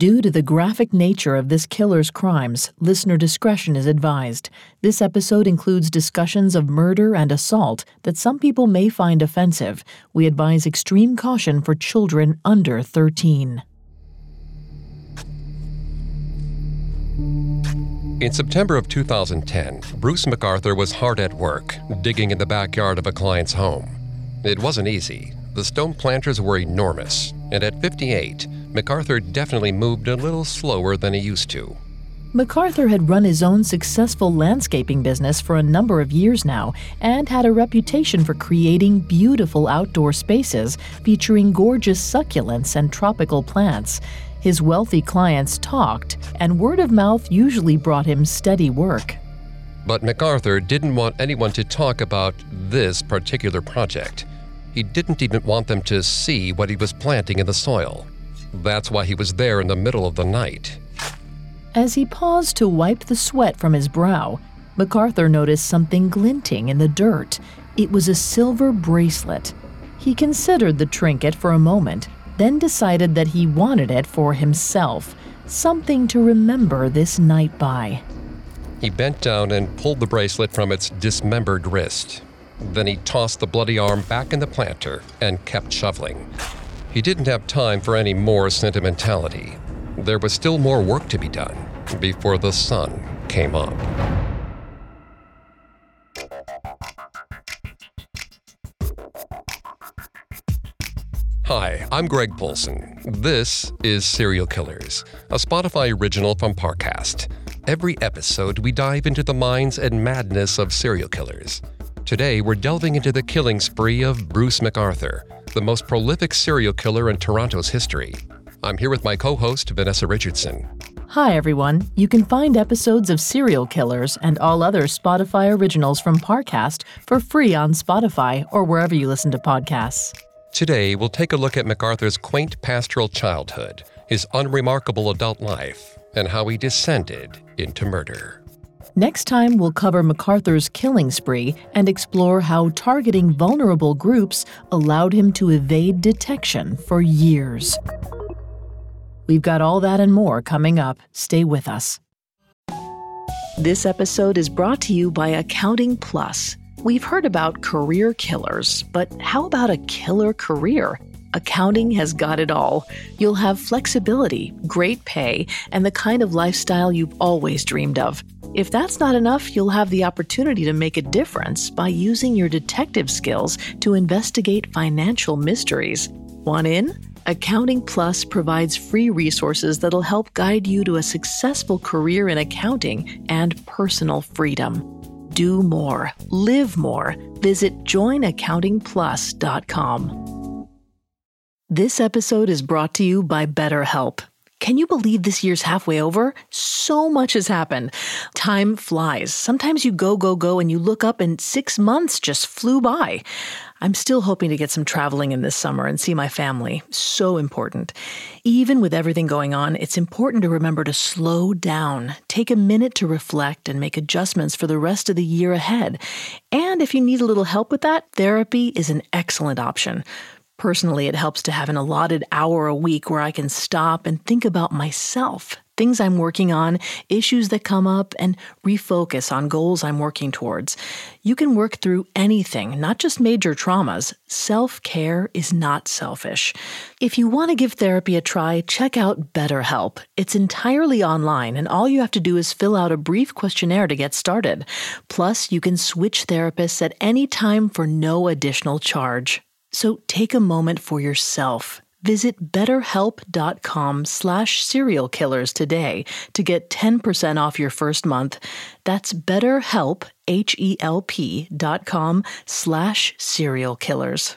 Due to the graphic nature of this killer's crimes, listener discretion is advised. This episode includes discussions of murder and assault that some people may find offensive. We advise extreme caution for children under 13. In September of 2010, Bruce McArthur was hard at work, digging in the backyard of a client's home. It wasn't easy. The stone planters were enormous, and at 58, McArthur definitely moved a little slower than he used to. McArthur had run his own successful landscaping business for a number of years now and had a reputation for creating beautiful outdoor spaces featuring gorgeous succulents and tropical plants. His wealthy clients talked, and word of mouth usually brought him steady work. But McArthur didn't want anyone to talk about this particular project. He didn't even want them to see what he was planting in the soil. That's why he was there in the middle of the night. As he paused to wipe the sweat from his brow, McArthur noticed something glinting in the dirt. It was a silver bracelet. He considered the trinket for a moment, then decided that he wanted it for himself, something to remember this night by. He bent down and pulled the bracelet from its dismembered wrist. Then he tossed the bloody arm back in the planter and kept shoveling. He didn't have time for any more sentimentality. There was still more work to be done before the sun came up. Hi, I'm Greg Polcyn. This is Serial Killers, a Spotify original from Parcast. Every episode, we dive into the minds and madness of serial killers. Today, we're delving into the killing spree of Bruce McArthur, the most prolific serial killer in Toronto's history. I'm here with my co host, Vanessa Richardson. Hi, everyone. You can find episodes of Serial Killers and all other Spotify originals from Parcast for free on Spotify or wherever you listen to podcasts. Today, we'll take a look at McArthur's quaint pastoral childhood, his unremarkable adult life, and how he descended into murder. Next time, we'll cover McArthur's killing spree and explore how targeting vulnerable groups allowed him to evade detection for years. We've got all that and more coming up. Stay with us. This episode is brought to you by Accounting Plus. We've heard about career killers, but how about a killer career? Accounting has got it all. You'll have flexibility, great pay, and the kind of lifestyle you've always dreamed of. If that's not enough, you'll have the opportunity to make a difference by using your detective skills to investigate financial mysteries. Want in? Accounting Plus provides free resources that'll help guide you to a successful career in accounting and personal freedom. Do more, live more. Visit joinaccountingplus.com. This episode is brought to you by BetterHelp. Can you believe this year's halfway over? So much has happened. Time flies. Sometimes you go, go, go, and you look up and six months just flew by. I'm still hoping to get some traveling in this summer and see my family. So important. Even with everything going on, it's important to remember to slow down, take a minute to reflect, and make adjustments for the rest of the year ahead. And if you need a little help with that, therapy is an excellent option. Personally, it helps to have an allotted hour a week where I can stop and think about myself, things I'm working on, issues that come up, and refocus on goals I'm working towards. You can work through anything, not just major traumas. Self care is not selfish. If you want to give therapy a try, check out BetterHelp. It's entirely online, and all you have to do is fill out a brief questionnaire to get started. Plus, you can switch therapists at any time for no additional charge. So take a moment for yourself. Visit betterhelp.com slash serial killers today to get 10% off your first month. That's betterhelp, H-E-L-P dot com slash serial killers.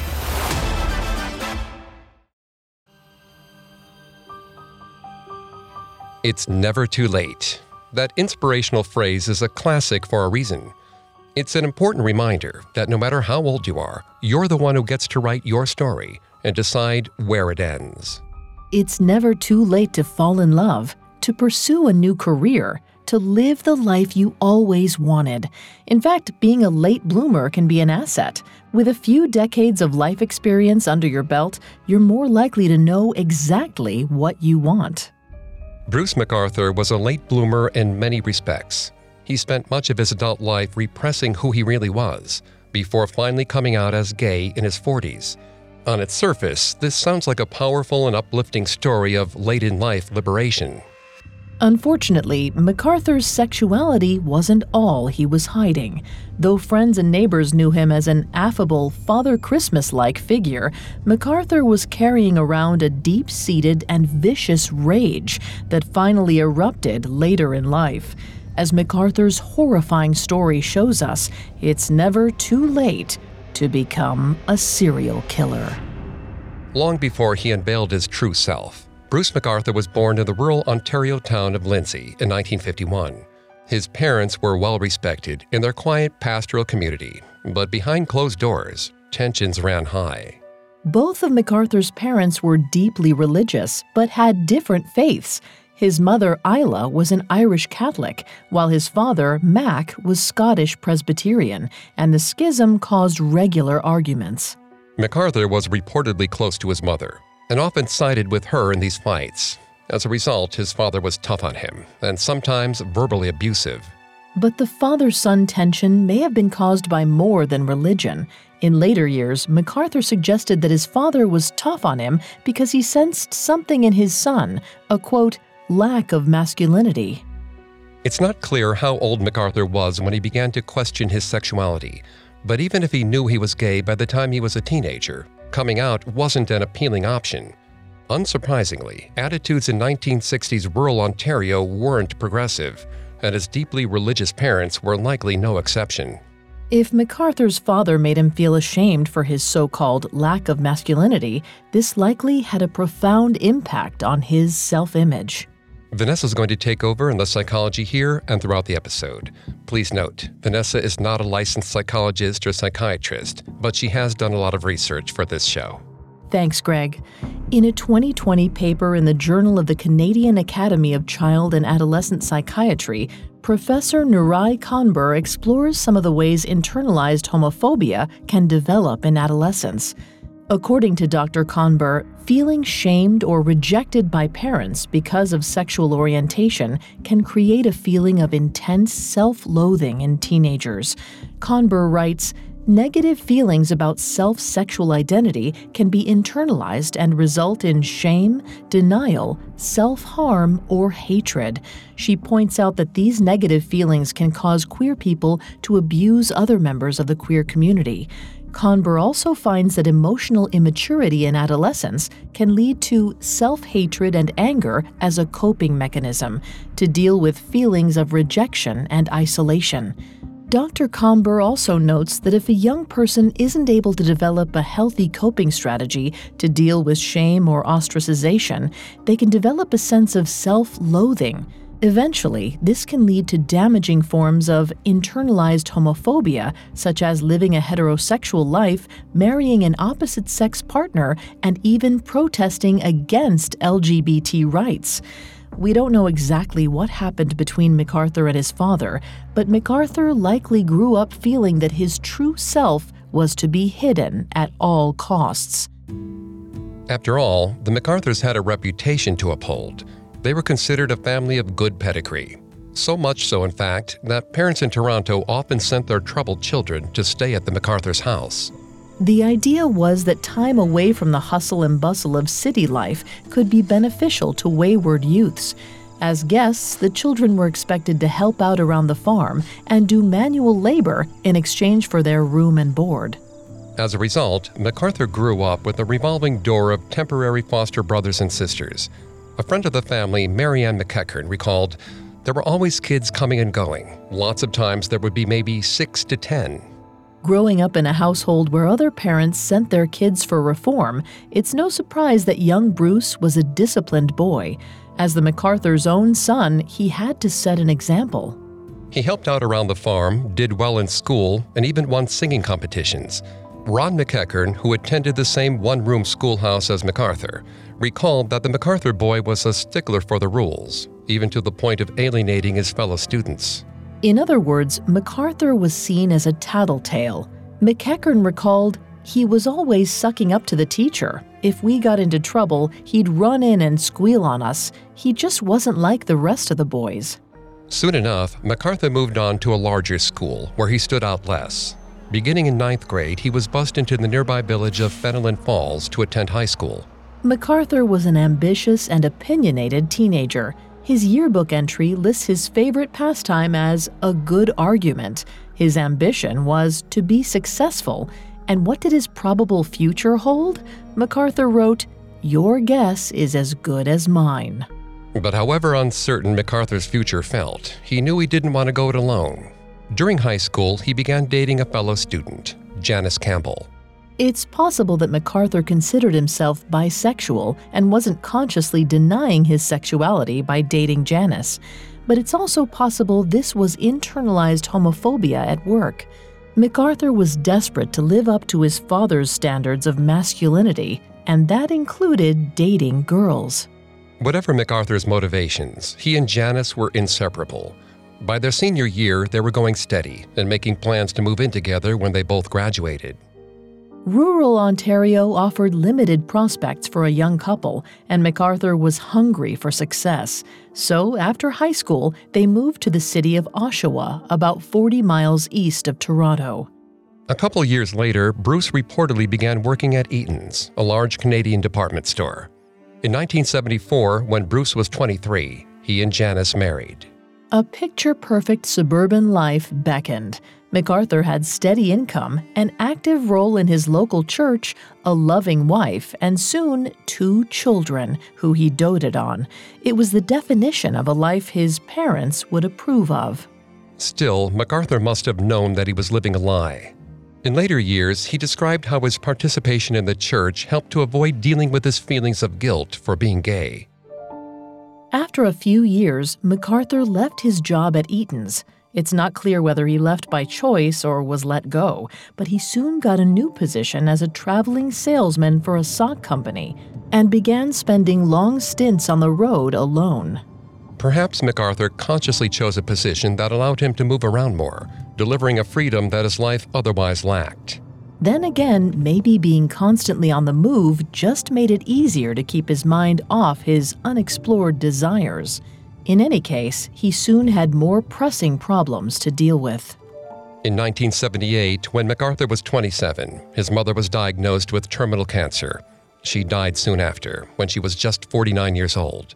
It's never too late. That inspirational phrase is a classic for a reason. It's an important reminder that no matter how old you are, you're the one who gets to write your story and decide where it ends. It's never too late to fall in love, to pursue a new career, to live the life you always wanted. In fact, being a late bloomer can be an asset. With a few decades of life experience under your belt, you're more likely to know exactly what you want. Bruce McArthur was a late bloomer in many respects. He spent much of his adult life repressing who he really was, before finally coming out as gay in his 40s. On its surface, this sounds like a powerful and uplifting story of late in life liberation. Unfortunately, McArthur's sexuality wasn't all he was hiding. Though friends and neighbors knew him as an affable, Father Christmas like figure, McArthur was carrying around a deep seated and vicious rage that finally erupted later in life. As McArthur's horrifying story shows us, it's never too late to become a serial killer. Long before he unveiled his true self, Bruce McArthur was born in the rural Ontario town of Lindsay in 1951. His parents were well respected in their quiet pastoral community, but behind closed doors, tensions ran high. Both of McArthur's parents were deeply religious, but had different faiths. His mother, Isla, was an Irish Catholic, while his father, Mac, was Scottish Presbyterian, and the schism caused regular arguments. McArthur was reportedly close to his mother, and often sided with her in these fights. As a result, his father was tough on him and sometimes verbally abusive. But the father son tension may have been caused by more than religion. In later years, McArthur suggested that his father was tough on him because he sensed something in his son, a quote, lack of masculinity. It's not clear how old McArthur was when he began to question his sexuality, but even if he knew he was gay by the time he was a teenager, coming out wasn't an appealing option. Unsurprisingly, attitudes in 1960s rural Ontario weren't progressive, and his deeply religious parents were likely no exception. If McArthur's father made him feel ashamed for his so called lack of masculinity, this likely had a profound impact on his self image. Vanessa is going to take over in the psychology here and throughout the episode. Please note, Vanessa is not a licensed psychologist or psychiatrist, but she has done a lot of research for this show. Thanks, Greg. In a 2020 paper in the Journal of the Canadian Academy of Child and Adolescent Psychiatry, Professor Nurai Kanber explores some of the ways internalized homophobia can develop in adolescence. According to Dr. Kanber, feeling shamed or rejected by parents because of sexual orientation can create a feeling of intense self loathing in teenagers. Kanber writes, Negative feelings about self sexual identity can be internalized and result in shame, denial, self harm, or hatred. She points out that these negative feelings can cause queer people to abuse other members of the queer community. Kanber also finds that emotional immaturity in adolescence can lead to self hatred and anger as a coping mechanism to deal with feelings of rejection and isolation. Dr. Kanber also notes that if a young person isn't able to develop a healthy coping strategy to deal with shame or ostracization, they can develop a sense of self loathing Eventually, this can lead to damaging forms of internalized homophobia, such as living a heterosexual life, marrying an opposite sex partner, and even protesting against LGBT rights. We don't know exactly what happened between McArthur and his father, but McArthur likely grew up feeling that his true self was to be hidden at all costs. After all, the McArthurs had a reputation to uphold. They were considered a family of good pedigree. So much so, in fact, that parents in Toronto often sent their troubled children to stay at the McArthur's house. The idea was that time away from the hustle and bustle of city life could be beneficial to wayward youths. As guests, the children were expected to help out around the farm and do manual labor in exchange for their room and board. As a result, McArthur grew up with a revolving door of temporary foster brothers and sisters a friend of the family, Marianne McEachern, recalled there were always kids coming and going. Lots of times there would be maybe six to ten. Growing up in a household where other parents sent their kids for reform, it's no surprise that young Bruce was a disciplined boy. As the McArthur's own son, he had to set an example. He helped out around the farm, did well in school, and even won singing competitions. Ron McEachern, who attended the same one room schoolhouse as McArthur, recalled that the McArthur boy was a stickler for the rules, even to the point of alienating his fellow students. In other words, McArthur was seen as a tattletale. McEachern recalled, he was always sucking up to the teacher. If we got into trouble, he'd run in and squeal on us. He just wasn't like the rest of the boys. Soon enough, McArthur moved on to a larger school where he stood out less. Beginning in ninth grade, he was bused into the nearby village of Fenelon Falls to attend high school. McArthur was an ambitious and opinionated teenager. His yearbook entry lists his favorite pastime as a good argument. His ambition was to be successful. And what did his probable future hold? McArthur wrote, Your guess is as good as mine. But however uncertain McArthur's future felt, he knew he didn't want to go it alone. During high school, he began dating a fellow student, Janice Campbell. It's possible that McArthur considered himself bisexual and wasn't consciously denying his sexuality by dating Janice. But it's also possible this was internalized homophobia at work. McArthur was desperate to live up to his father's standards of masculinity, and that included dating girls. Whatever McArthur's motivations, he and Janice were inseparable. By their senior year, they were going steady and making plans to move in together when they both graduated. Rural Ontario offered limited prospects for a young couple, and McArthur was hungry for success. So, after high school, they moved to the city of Oshawa, about 40 miles east of Toronto. A couple years later, Bruce reportedly began working at Eaton's, a large Canadian department store. In 1974, when Bruce was 23, he and Janice married. A picture perfect suburban life beckoned. McArthur had steady income, an active role in his local church, a loving wife, and soon two children who he doted on. It was the definition of a life his parents would approve of. Still, McArthur must have known that he was living a lie. In later years, he described how his participation in the church helped to avoid dealing with his feelings of guilt for being gay. After a few years, McArthur left his job at Eaton's. It's not clear whether he left by choice or was let go, but he soon got a new position as a traveling salesman for a sock company and began spending long stints on the road alone. Perhaps McArthur consciously chose a position that allowed him to move around more, delivering a freedom that his life otherwise lacked. Then again, maybe being constantly on the move just made it easier to keep his mind off his unexplored desires. In any case, he soon had more pressing problems to deal with. In 1978, when McArthur was 27, his mother was diagnosed with terminal cancer. She died soon after, when she was just 49 years old.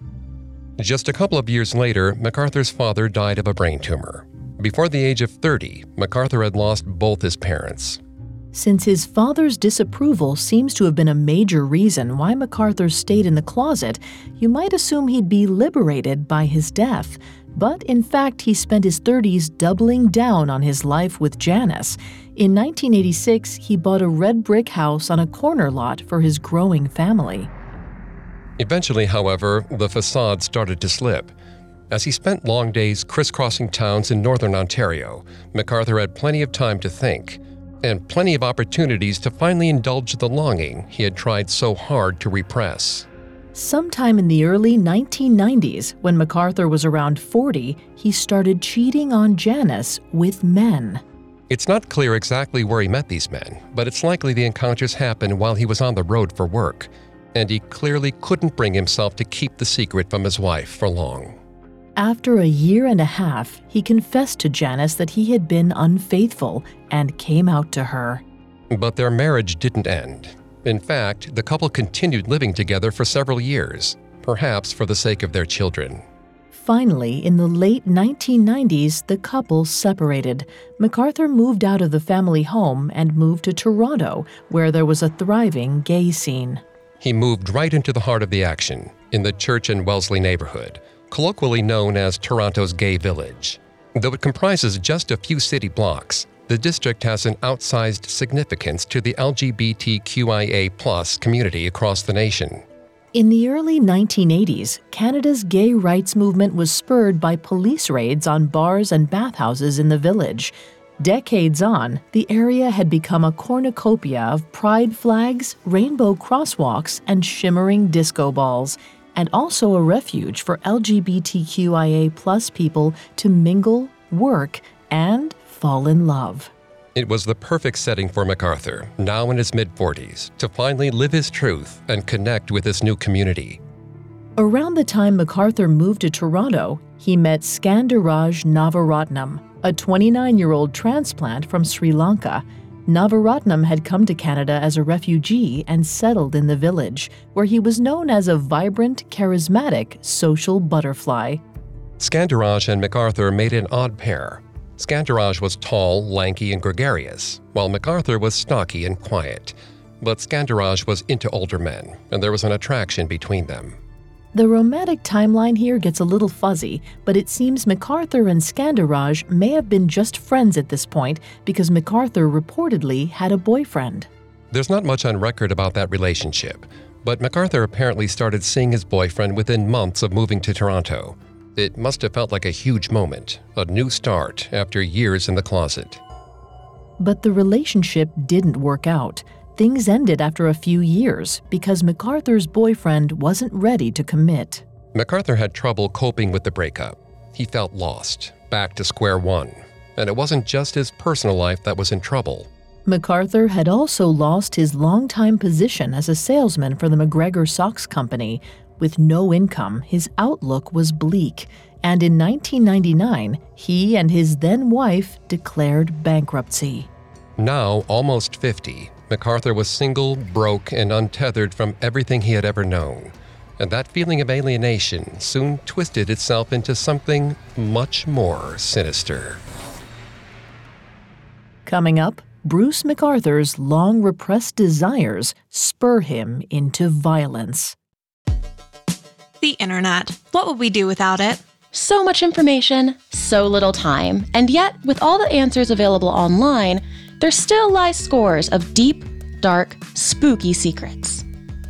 Just a couple of years later, McArthur's father died of a brain tumor. Before the age of 30, McArthur had lost both his parents. Since his father's disapproval seems to have been a major reason why McArthur stayed in the closet, you might assume he'd be liberated by his death. But in fact, he spent his 30s doubling down on his life with Janice. In 1986, he bought a red brick house on a corner lot for his growing family. Eventually, however, the facade started to slip. As he spent long days crisscrossing towns in northern Ontario, McArthur had plenty of time to think, and plenty of opportunities to finally indulge the longing he had tried so hard to repress. Sometime in the early 1990s, when McArthur was around 40, he started cheating on Janice with men. It's not clear exactly where he met these men, but it's likely the encounters happened while he was on the road for work and he clearly couldn't bring himself to keep the secret from his wife for long. After a year and a half, he confessed to Janice that he had been unfaithful and came out to her. But their marriage didn't end. In fact, the couple continued living together for several years, perhaps for the sake of their children. Finally, in the late 1990s, the couple separated. McArthur moved out of the family home and moved to Toronto, where there was a thriving gay scene. He moved right into the heart of the action, in the Church and Wellesley neighborhood, colloquially known as Toronto's Gay Village. Though it comprises just a few city blocks, the district has an outsized significance to the LGBTQIA community across the nation. In the early 1980s, Canada's gay rights movement was spurred by police raids on bars and bathhouses in the village. Decades on, the area had become a cornucopia of pride flags, rainbow crosswalks, and shimmering disco balls, and also a refuge for LGBTQIA people to mingle, work, and fall in love. It was the perfect setting for McArthur, now in his mid 40s, to finally live his truth and connect with his new community. Around the time McArthur moved to Toronto, he met Skandaraj Navaratnam, a 29 year old transplant from Sri Lanka. Navaratnam had come to Canada as a refugee and settled in the village, where he was known as a vibrant, charismatic social butterfly. Skandaraj and McArthur made an odd pair. Skandaraj was tall, lanky, and gregarious, while McArthur was stocky and quiet. But Skandaraj was into older men, and there was an attraction between them. The romantic timeline here gets a little fuzzy, but it seems McArthur and Skandaraj may have been just friends at this point because McArthur reportedly had a boyfriend. There's not much on record about that relationship, but McArthur apparently started seeing his boyfriend within months of moving to Toronto. It must have felt like a huge moment, a new start after years in the closet. But the relationship didn't work out. Things ended after a few years because McArthur's boyfriend wasn't ready to commit. McArthur had trouble coping with the breakup. He felt lost, back to square one. And it wasn't just his personal life that was in trouble. McArthur had also lost his longtime position as a salesman for the McGregor Socks Company, with no income, his outlook was bleak, and in 1999, he and his then wife declared bankruptcy. Now, almost 50, McArthur was single, broke, and untethered from everything he had ever known. And that feeling of alienation soon twisted itself into something much more sinister. Coming up, Bruce McArthur's long repressed desires spur him into violence. The internet. What would we do without it? So much information, so little time, and yet, with all the answers available online, there still lie scores of deep, dark, spooky secrets.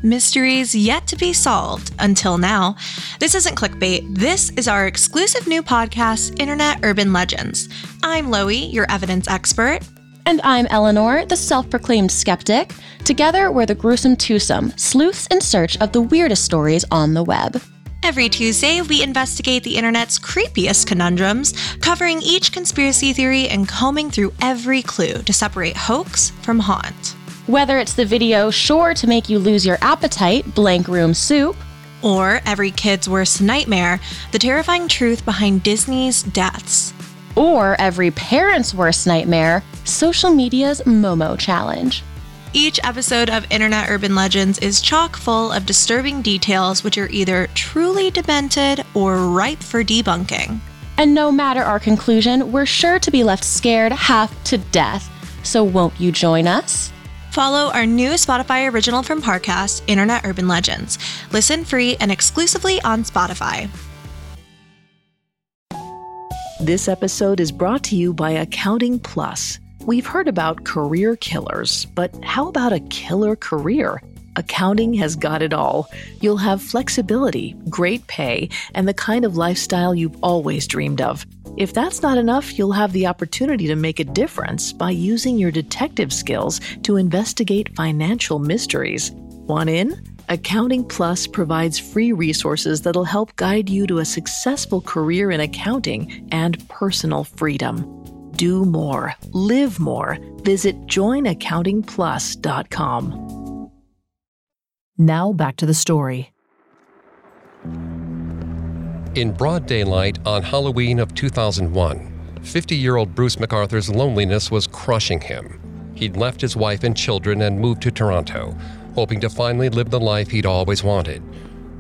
Mysteries yet to be solved until now. This isn't clickbait. This is our exclusive new podcast, Internet Urban Legends. I'm Loie, your evidence expert. And I'm Eleanor, the self proclaimed skeptic. Together, we're the gruesome twosome, sleuths in search of the weirdest stories on the web. Every Tuesday, we investigate the internet's creepiest conundrums, covering each conspiracy theory and combing through every clue to separate hoax from haunt. Whether it's the video sure to make you lose your appetite, Blank Room Soup, or every kid's worst nightmare, the terrifying truth behind Disney's deaths or every parent's worst nightmare, social media's Momo challenge. Each episode of Internet Urban Legends is chock full of disturbing details which are either truly demented or ripe for debunking. And no matter our conclusion, we're sure to be left scared half to death. So won't you join us? Follow our new Spotify original from Parcast, Internet Urban Legends. Listen free and exclusively on Spotify. This episode is brought to you by Accounting Plus. We've heard about career killers, but how about a killer career? Accounting has got it all. You'll have flexibility, great pay, and the kind of lifestyle you've always dreamed of. If that's not enough, you'll have the opportunity to make a difference by using your detective skills to investigate financial mysteries. Want in? Accounting Plus provides free resources that'll help guide you to a successful career in accounting and personal freedom. Do more, live more. Visit joinaccountingplus.com. Now back to the story. In broad daylight on Halloween of 2001, 50 year old Bruce McArthur's loneliness was crushing him. He'd left his wife and children and moved to Toronto hoping to finally live the life he'd always wanted.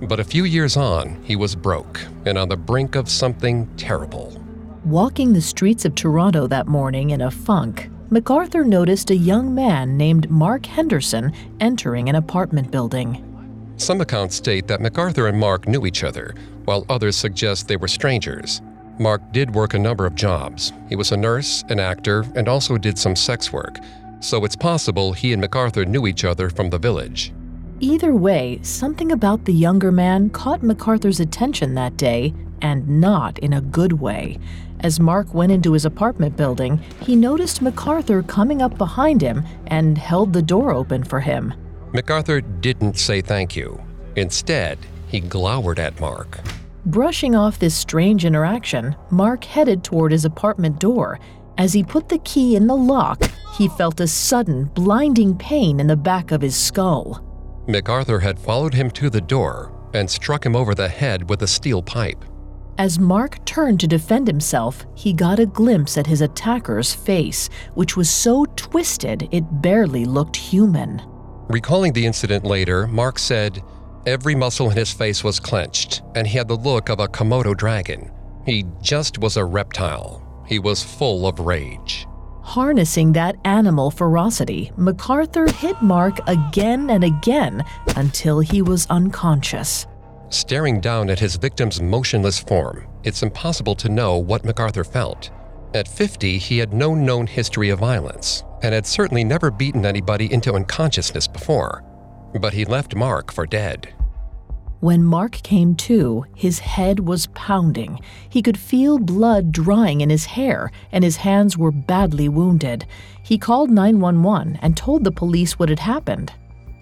But a few years on, he was broke and on the brink of something terrible. Walking the streets of Toronto that morning in a funk, McArthur noticed a young man named Mark Henderson entering an apartment building. Some accounts state that McArthur and Mark knew each other, while others suggest they were strangers. Mark did work a number of jobs. He was a nurse, an actor, and also did some sex work, so it's possible he and McArthur knew each other from the village. Either way, something about the younger man caught McArthur's attention that day, and not in a good way. As Mark went into his apartment building, he noticed McArthur coming up behind him and held the door open for him. McArthur didn't say thank you. Instead, he glowered at Mark. Brushing off this strange interaction, Mark headed toward his apartment door. As he put the key in the lock, he felt a sudden, blinding pain in the back of his skull. McArthur had followed him to the door and struck him over the head with a steel pipe. As Mark turned to defend himself, he got a glimpse at his attacker's face, which was so twisted it barely looked human. Recalling the incident later, Mark said, Every muscle in his face was clenched, and he had the look of a Komodo dragon. He just was a reptile. He was full of rage. Harnessing that animal ferocity, McArthur hit Mark again and again until he was unconscious. Staring down at his victim's motionless form, it's impossible to know what McArthur felt. At 50, he had no known history of violence and had certainly never beaten anybody into unconsciousness before. But he left Mark for dead. When Mark came to, his head was pounding. He could feel blood drying in his hair, and his hands were badly wounded. He called 911 and told the police what had happened.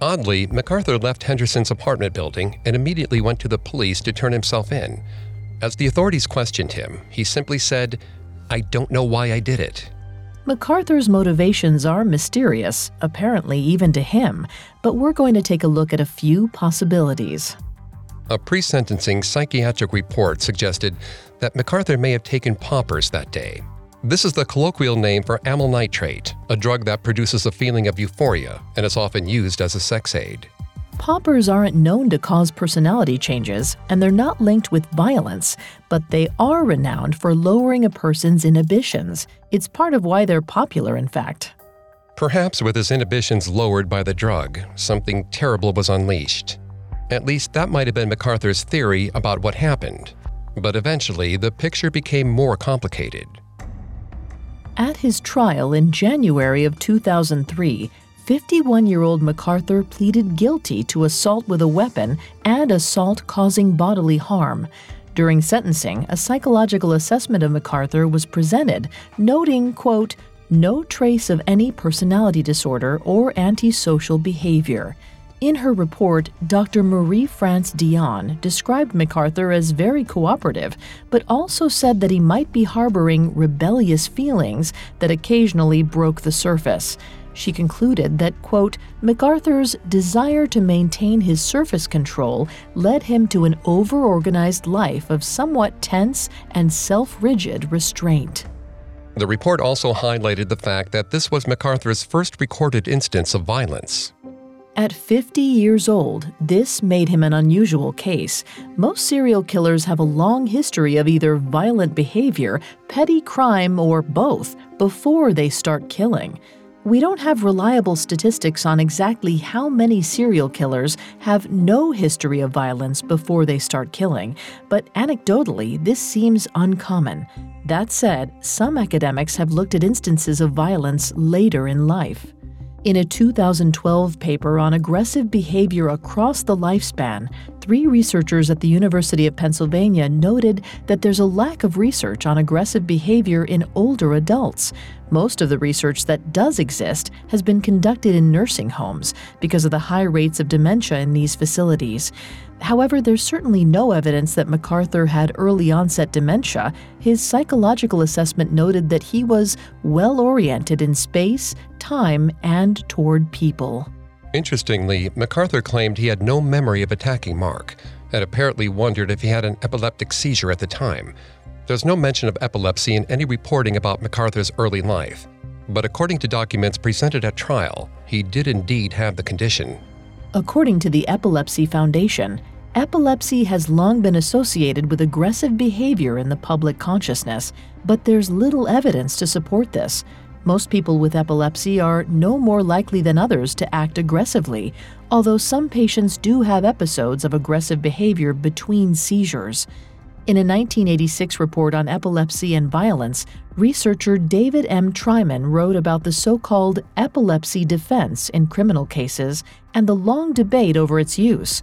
Oddly, McArthur left Henderson's apartment building and immediately went to the police to turn himself in. As the authorities questioned him, he simply said, I don't know why I did it. McArthur's motivations are mysterious, apparently even to him, but we're going to take a look at a few possibilities. A pre sentencing psychiatric report suggested that McArthur may have taken poppers that day. This is the colloquial name for amyl nitrate, a drug that produces a feeling of euphoria and is often used as a sex aid. Poppers aren't known to cause personality changes, and they're not linked with violence, but they are renowned for lowering a person's inhibitions. It's part of why they're popular, in fact. Perhaps with his inhibitions lowered by the drug, something terrible was unleashed. At least that might have been McArthur's theory about what happened. But eventually, the picture became more complicated. At his trial in January of 2003, 51 year old McArthur pleaded guilty to assault with a weapon and assault causing bodily harm. During sentencing, a psychological assessment of McArthur was presented, noting, quote, no trace of any personality disorder or antisocial behavior. In her report, Dr. Marie France Dion described McArthur as very cooperative, but also said that he might be harboring rebellious feelings that occasionally broke the surface. She concluded that, quote, McArthur's desire to maintain his surface control led him to an overorganized life of somewhat tense and self rigid restraint. The report also highlighted the fact that this was McArthur's first recorded instance of violence. At 50 years old, this made him an unusual case. Most serial killers have a long history of either violent behavior, petty crime, or both before they start killing. We don't have reliable statistics on exactly how many serial killers have no history of violence before they start killing, but anecdotally, this seems uncommon. That said, some academics have looked at instances of violence later in life. In a 2012 paper on aggressive behavior across the lifespan, three researchers at the University of Pennsylvania noted that there's a lack of research on aggressive behavior in older adults. Most of the research that does exist has been conducted in nursing homes because of the high rates of dementia in these facilities. However, there's certainly no evidence that McArthur had early onset dementia. His psychological assessment noted that he was well oriented in space, time, and toward people. Interestingly, McArthur claimed he had no memory of attacking Mark and apparently wondered if he had an epileptic seizure at the time. There's no mention of epilepsy in any reporting about McArthur's early life, but according to documents presented at trial, he did indeed have the condition. According to the Epilepsy Foundation, Epilepsy has long been associated with aggressive behavior in the public consciousness, but there's little evidence to support this. Most people with epilepsy are no more likely than others to act aggressively, although some patients do have episodes of aggressive behavior between seizures. In a 1986 report on epilepsy and violence, researcher David M. Treiman wrote about the so called epilepsy defense in criminal cases and the long debate over its use.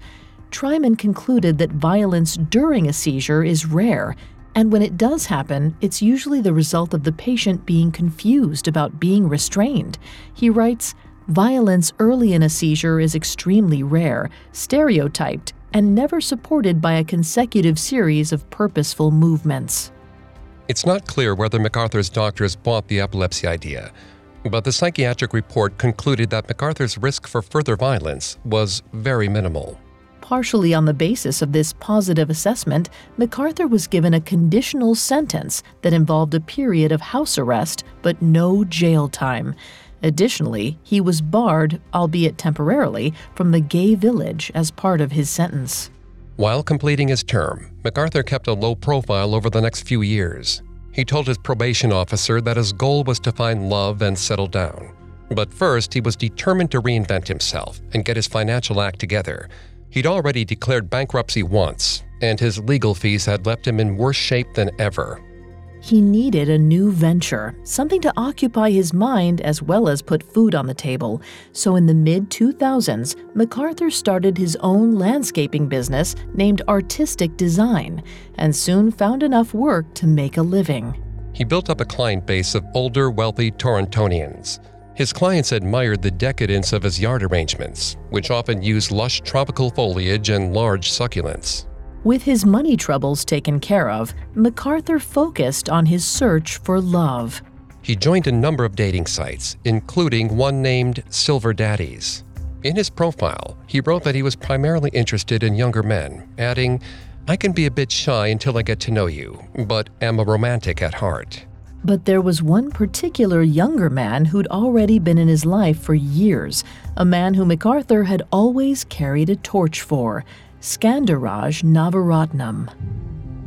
Treiman concluded that violence during a seizure is rare, and when it does happen, it's usually the result of the patient being confused about being restrained. He writes, Violence early in a seizure is extremely rare, stereotyped, and never supported by a consecutive series of purposeful movements. It's not clear whether McArthur's doctors bought the epilepsy idea, but the psychiatric report concluded that McArthur's risk for further violence was very minimal. Partially on the basis of this positive assessment, McArthur was given a conditional sentence that involved a period of house arrest but no jail time. Additionally, he was barred, albeit temporarily, from the gay village as part of his sentence. While completing his term, McArthur kept a low profile over the next few years. He told his probation officer that his goal was to find love and settle down. But first, he was determined to reinvent himself and get his financial act together. He'd already declared bankruptcy once, and his legal fees had left him in worse shape than ever. He needed a new venture, something to occupy his mind as well as put food on the table. So in the mid 2000s, McArthur started his own landscaping business named Artistic Design and soon found enough work to make a living. He built up a client base of older, wealthy Torontonians. His clients admired the decadence of his yard arrangements, which often used lush tropical foliage and large succulents. With his money troubles taken care of, McArthur focused on his search for love. He joined a number of dating sites, including one named Silver Daddies. In his profile, he wrote that he was primarily interested in younger men, adding, I can be a bit shy until I get to know you, but am a romantic at heart. But there was one particular younger man who'd already been in his life for years, a man who McArthur had always carried a torch for. Skandaraj Navaratnam.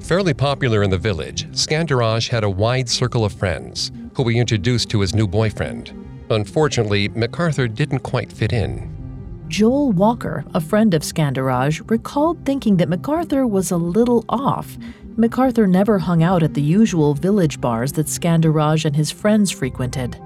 Fairly popular in the village, Skandaraj had a wide circle of friends who he introduced to his new boyfriend. Unfortunately, McArthur didn't quite fit in. Joel Walker, a friend of Skandaraj, recalled thinking that McArthur was a little off. McArthur never hung out at the usual village bars that Skandaraj and his friends frequented.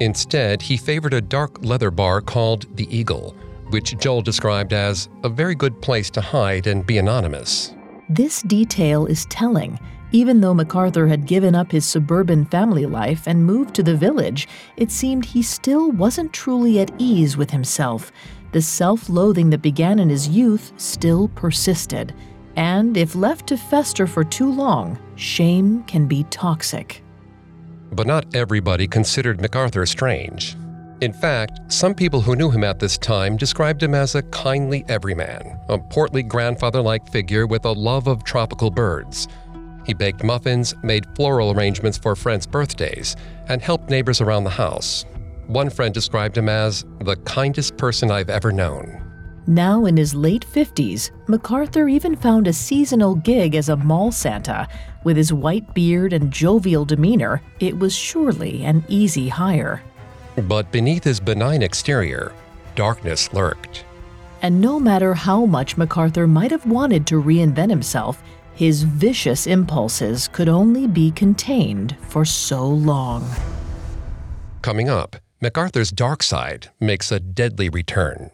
Instead, he favored a dark leather bar called the Eagle, which Joel described as a very good place to hide and be anonymous. This detail is telling. Even though McArthur had given up his suburban family life and moved to the village, it seemed he still wasn't truly at ease with himself. The self loathing that began in his youth still persisted. And if left to fester for too long, shame can be toxic. But not everybody considered McArthur strange. In fact, some people who knew him at this time described him as a kindly everyman, a portly grandfather like figure with a love of tropical birds. He baked muffins, made floral arrangements for friends' birthdays, and helped neighbors around the house. One friend described him as the kindest person I've ever known. Now in his late 50s, McArthur even found a seasonal gig as a mall Santa. With his white beard and jovial demeanor, it was surely an easy hire. But beneath his benign exterior, darkness lurked. And no matter how much McArthur might have wanted to reinvent himself, his vicious impulses could only be contained for so long. Coming up, McArthur's dark side makes a deadly return.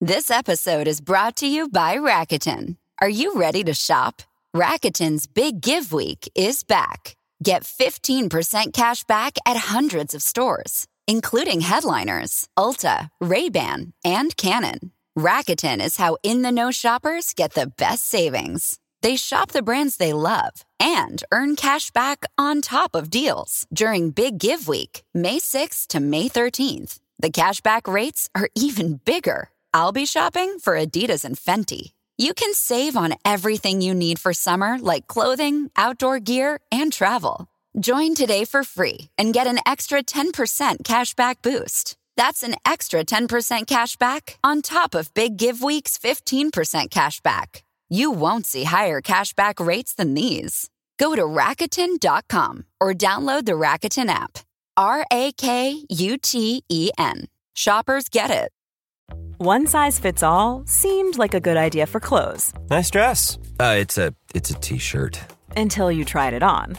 This episode is brought to you by Rakuten. Are you ready to shop? Rakuten's Big Give Week is back. Get 15% cash back at hundreds of stores including headliners, Ulta, Ray-Ban, and Canon. Rakuten is how in-the-know shoppers get the best savings. They shop the brands they love and earn cash back on top of deals during Big Give Week, May 6th to May 13th. The cashback rates are even bigger. I'll be shopping for Adidas and Fenty. You can save on everything you need for summer, like clothing, outdoor gear, and travel. Join today for free and get an extra 10% cashback boost. That's an extra 10% cashback on top of Big Give Week's 15% cashback. You won't see higher cashback rates than these. Go to Rakuten.com or download the Rakuten app. R A K U T E N. Shoppers get it. One size fits all seemed like a good idea for clothes. Nice dress. Uh, it's a it's a t-shirt. Until you tried it on.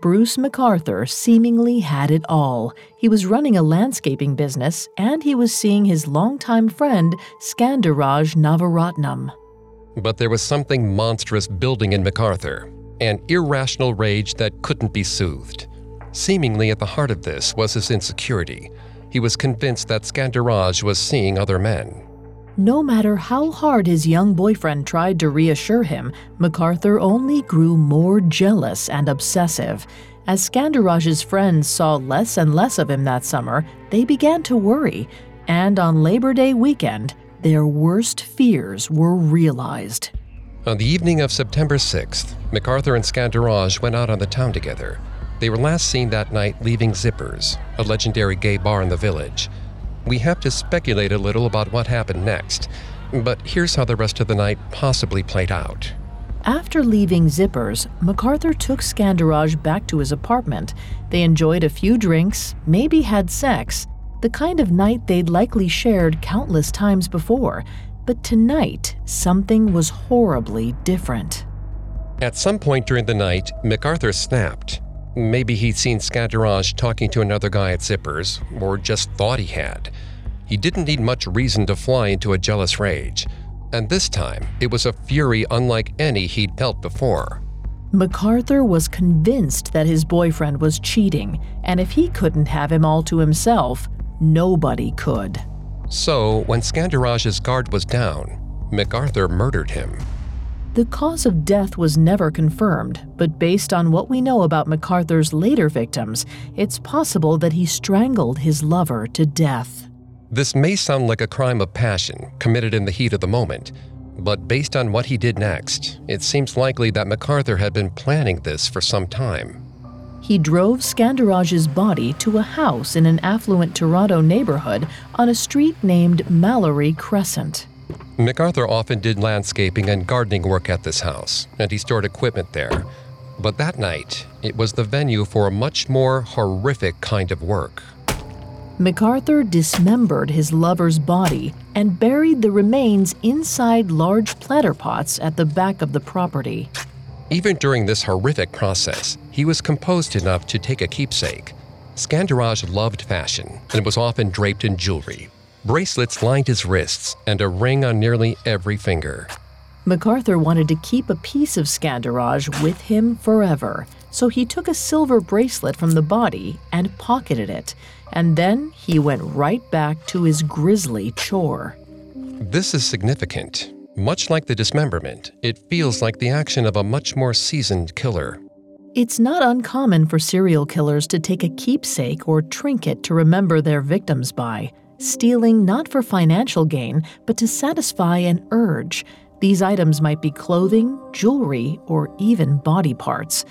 Bruce McArthur seemingly had it all. He was running a landscaping business and he was seeing his longtime friend, Skandaraj Navaratnam. But there was something monstrous building in McArthur an irrational rage that couldn't be soothed. Seemingly at the heart of this was his insecurity. He was convinced that Skandaraj was seeing other men. No matter how hard his young boyfriend tried to reassure him, McArthur only grew more jealous and obsessive. As Skandaraj's friends saw less and less of him that summer, they began to worry, and on Labor Day weekend, their worst fears were realized. On the evening of September 6th, McArthur and Skandaraj went out on the town together. They were last seen that night leaving Zippers, a legendary gay bar in the village. We have to speculate a little about what happened next, but here's how the rest of the night possibly played out. After leaving Zippers, McArthur took Skandaraj back to his apartment. They enjoyed a few drinks, maybe had sex, the kind of night they'd likely shared countless times before. But tonight, something was horribly different. At some point during the night, McArthur snapped. Maybe he'd seen Skandaraj talking to another guy at Zippers, or just thought he had. He didn't need much reason to fly into a jealous rage. And this time, it was a fury unlike any he'd felt before. McArthur was convinced that his boyfriend was cheating, and if he couldn't have him all to himself, nobody could. So, when Skandaraj's guard was down, McArthur murdered him. The cause of death was never confirmed, but based on what we know about McArthur's later victims, it's possible that he strangled his lover to death. This may sound like a crime of passion committed in the heat of the moment, but based on what he did next, it seems likely that McArthur had been planning this for some time. He drove Skandaraj's body to a house in an affluent Toronto neighborhood on a street named Mallory Crescent. McArthur often did landscaping and gardening work at this house, and he stored equipment there. But that night, it was the venue for a much more horrific kind of work. McArthur dismembered his lover's body and buried the remains inside large planter pots at the back of the property. Even during this horrific process, he was composed enough to take a keepsake. Skandaraj loved fashion and was often draped in jewelry. Bracelets lined his wrists and a ring on nearly every finger. McArthur wanted to keep a piece of Skandaraj with him forever, so he took a silver bracelet from the body and pocketed it, and then he went right back to his grisly chore. This is significant. Much like the dismemberment, it feels like the action of a much more seasoned killer. It's not uncommon for serial killers to take a keepsake or trinket to remember their victims by, stealing not for financial gain, but to satisfy an urge. These items might be clothing, jewelry, or even body parts.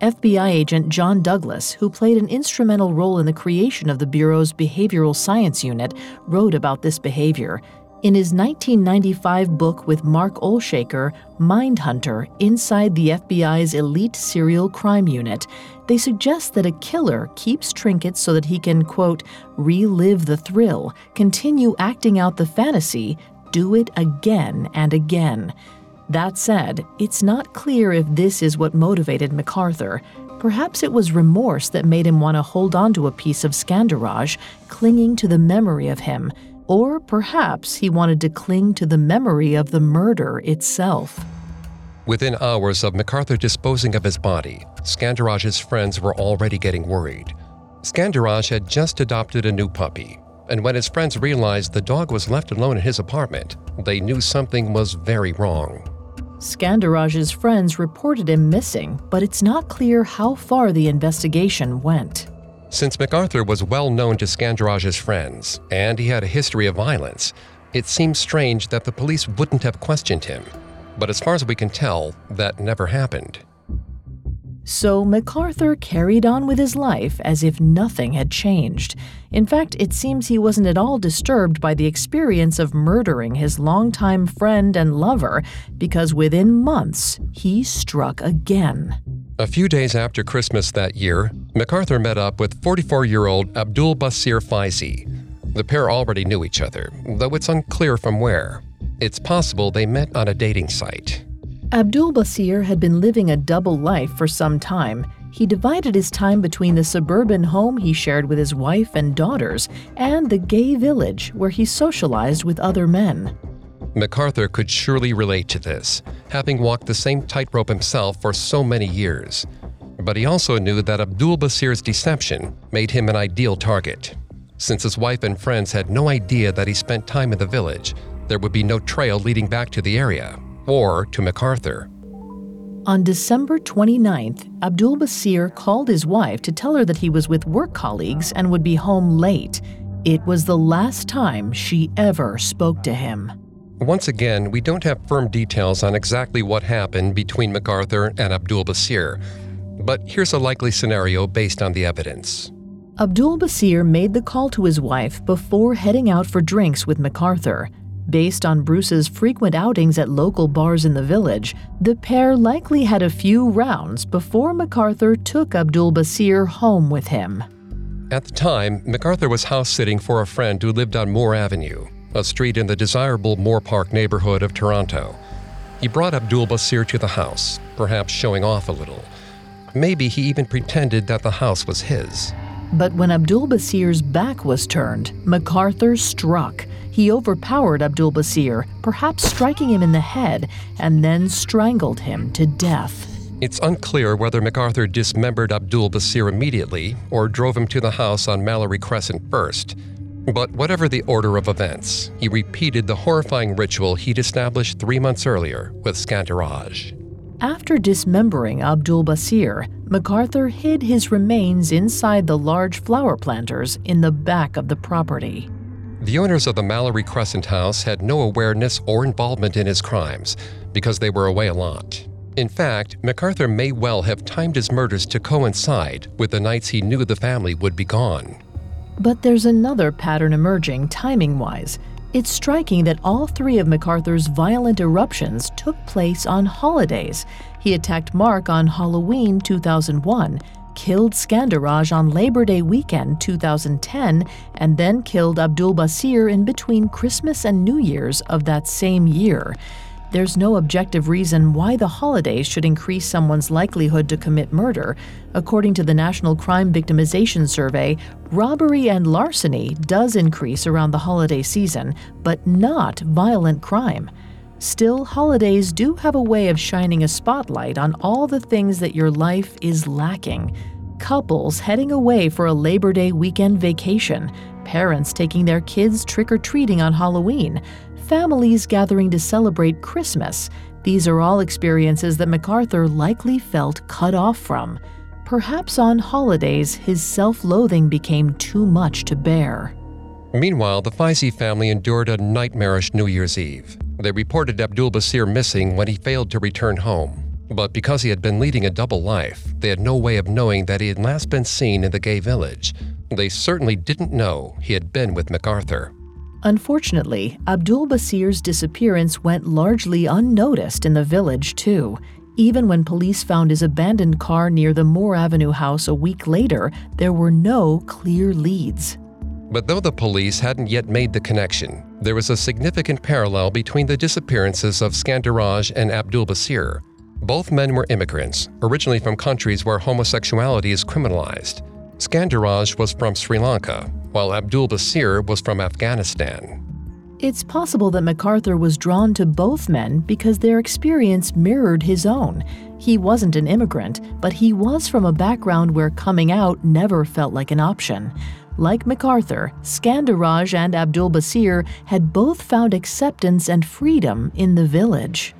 FBI agent John Douglas, who played an instrumental role in the creation of the Bureau's Behavioral Science Unit, wrote about this behavior. In his 1995 book with Mark Olshaker, Mindhunter Inside the FBI's Elite Serial Crime Unit, they suggest that a killer keeps trinkets so that he can, quote, relive the thrill, continue acting out the fantasy, do it again and again. That said, it's not clear if this is what motivated McArthur. Perhaps it was remorse that made him want to hold on to a piece of Skandaraj, clinging to the memory of him. Or perhaps he wanted to cling to the memory of the murder itself. Within hours of McArthur disposing of his body, Skandaraj's friends were already getting worried. Skandaraj had just adopted a new puppy, and when his friends realized the dog was left alone in his apartment, they knew something was very wrong. Skandaraj's friends reported him missing, but it's not clear how far the investigation went. Since McArthur was well known to Skandaraj's friends, and he had a history of violence, it seems strange that the police wouldn't have questioned him. But as far as we can tell, that never happened. So McArthur carried on with his life as if nothing had changed. In fact, it seems he wasn't at all disturbed by the experience of murdering his longtime friend and lover, because within months, he struck again. A few days after Christmas that year, McArthur met up with 44 year old Abdul Basir Faizi. The pair already knew each other, though it's unclear from where. It's possible they met on a dating site. Abdul Basir had been living a double life for some time. He divided his time between the suburban home he shared with his wife and daughters and the gay village where he socialized with other men. McArthur could surely relate to this, having walked the same tightrope himself for so many years. But he also knew that Abdul Basir's deception made him an ideal target. Since his wife and friends had no idea that he spent time in the village, there would be no trail leading back to the area or to McArthur. On December 29th, Abdul Basir called his wife to tell her that he was with work colleagues and would be home late. It was the last time she ever spoke to him. Once again, we don't have firm details on exactly what happened between McArthur and Abdul Basir, but here's a likely scenario based on the evidence. Abdul Basir made the call to his wife before heading out for drinks with McArthur. Based on Bruce's frequent outings at local bars in the village, the pair likely had a few rounds before McArthur took Abdul Basir home with him. At the time, McArthur was house sitting for a friend who lived on Moore Avenue, a street in the desirable Moore Park neighborhood of Toronto. He brought Abdul Basir to the house, perhaps showing off a little. Maybe he even pretended that the house was his. But when Abdul Basir's back was turned, McArthur struck. He overpowered Abdul Basir, perhaps striking him in the head, and then strangled him to death. It's unclear whether McArthur dismembered Abdul Basir immediately or drove him to the house on Mallory Crescent first. But whatever the order of events, he repeated the horrifying ritual he'd established three months earlier with Skandaraj. After dismembering Abdul Basir, McArthur hid his remains inside the large flower planters in the back of the property. The owners of the Mallory Crescent house had no awareness or involvement in his crimes because they were away a lot. In fact, McArthur may well have timed his murders to coincide with the nights he knew the family would be gone. But there's another pattern emerging timing wise. It's striking that all three of McArthur's violent eruptions took place on holidays. He attacked Mark on Halloween 2001 killed Skandaraj on Labor Day weekend 2010, and then killed Abdul Basir in between Christmas and New Year's of that same year. There's no objective reason why the holidays should increase someone's likelihood to commit murder. According to the National Crime Victimization Survey, robbery and larceny does increase around the holiday season, but not violent crime. Still, holidays do have a way of shining a spotlight on all the things that your life is lacking. Couples heading away for a Labor Day weekend vacation, parents taking their kids trick or treating on Halloween, families gathering to celebrate Christmas. These are all experiences that McArthur likely felt cut off from. Perhaps on holidays, his self loathing became too much to bear. Meanwhile, the Faizi family endured a nightmarish New Year's Eve. They reported Abdul Basir missing when he failed to return home. But because he had been leading a double life, they had no way of knowing that he had last been seen in the gay village. They certainly didn't know he had been with McArthur. Unfortunately, Abdul Basir's disappearance went largely unnoticed in the village, too. Even when police found his abandoned car near the Moore Avenue house a week later, there were no clear leads. But though the police hadn't yet made the connection, there was a significant parallel between the disappearances of Skandaraj and Abdul Basir. Both men were immigrants, originally from countries where homosexuality is criminalized. Skandaraj was from Sri Lanka, while Abdul Basir was from Afghanistan. It's possible that McArthur was drawn to both men because their experience mirrored his own. He wasn't an immigrant, but he was from a background where coming out never felt like an option. Like McArthur, Skandaraj and Abdul Basir had both found acceptance and freedom in the village.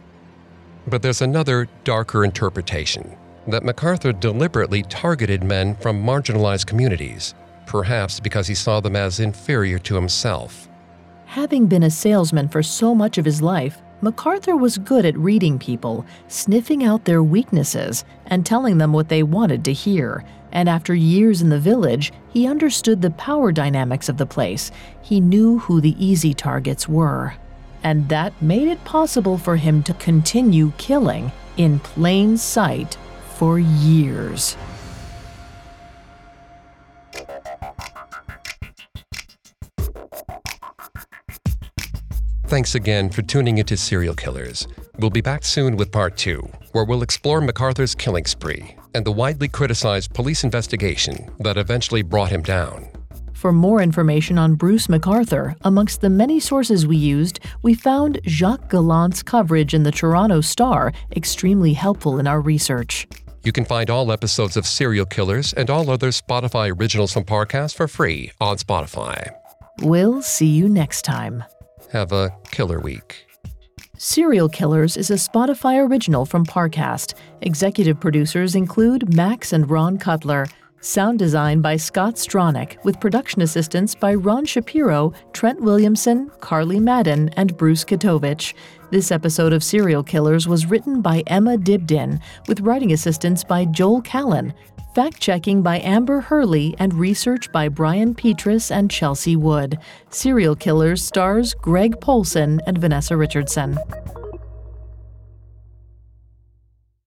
But there's another, darker interpretation that McArthur deliberately targeted men from marginalized communities, perhaps because he saw them as inferior to himself. Having been a salesman for so much of his life, McArthur was good at reading people, sniffing out their weaknesses, and telling them what they wanted to hear. And after years in the village, he understood the power dynamics of the place. He knew who the easy targets were. And that made it possible for him to continue killing in plain sight for years. Thanks again for tuning into Serial Killers. We'll be back soon with part two, where we'll explore McArthur's killing spree and the widely criticized police investigation that eventually brought him down. For more information on Bruce McArthur, amongst the many sources we used, we found Jacques Gallant's coverage in the Toronto Star extremely helpful in our research. You can find all episodes of Serial Killers and all other Spotify originals from Parcast for free on Spotify. We'll see you next time. Have a killer week. Serial Killers is a Spotify original from Parcast. Executive producers include Max and Ron Cutler. Sound design by Scott Stronach, with production assistance by Ron Shapiro, Trent Williamson, Carly Madden, and Bruce Katovich. This episode of Serial Killers was written by Emma Dibdin, with writing assistance by Joel Callan, fact checking by Amber Hurley, and research by Brian Petrus and Chelsea Wood. Serial Killers stars Greg Polcyn and Vanessa Richardson.